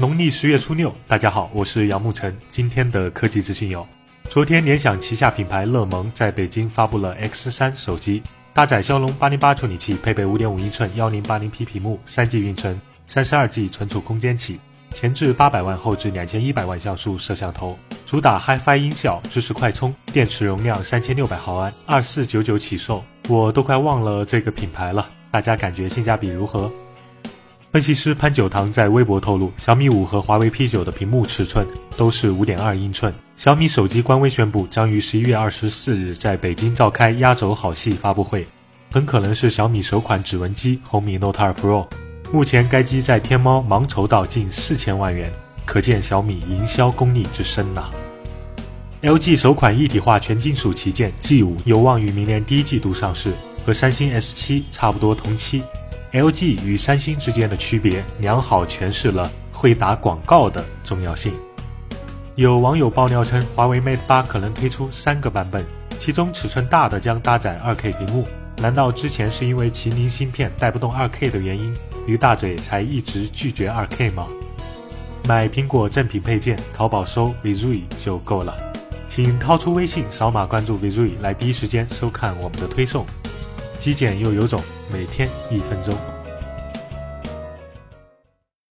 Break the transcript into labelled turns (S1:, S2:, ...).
S1: 农历十月初六，大家好，我是杨沐晨。今天的科技资讯有：昨天联想旗下品牌乐檬在北京发布了 X 三手机，搭载骁龙八零八处理器，配备五点五英寸幺零八零 P 屏幕，三 G 运存，三十二 G 存储空间起，前置八百万，后置两千一百万像素摄像头，主打 HiFi 音效，支持快充，电池容量三千六百毫安，二四九九起售。我都快忘了这个品牌了，大家感觉性价比如何？分析师潘九堂在微博透露，小米五和华为 P 九的屏幕尺寸都是五点二英寸。小米手机官微宣布，将于十一月二十四日在北京召开压轴好戏发布会，很可能是小米首款指纹机红米 Note 2 Pro。目前该机在天猫盲筹到近四千万元，可见小米营销功力之深呐。LG 首款一体化全金属旗舰 G 五有望于明年第一季度上市，和三星 S 七差不多同期。LG 与三星之间的区别，良好诠释了会打广告的重要性。有网友爆料称，华为 Mate 八可能推出三个版本，其中尺寸大的将搭载 2K 屏幕。难道之前是因为麒麟芯片带不动 2K 的原因，于大嘴才一直拒绝 2K 吗？买苹果正品配件，淘宝搜 Vizui 就够了。请掏出微信扫码关注 Vizui，来第一时间收看我们的推送。极简又有种，每天一分钟。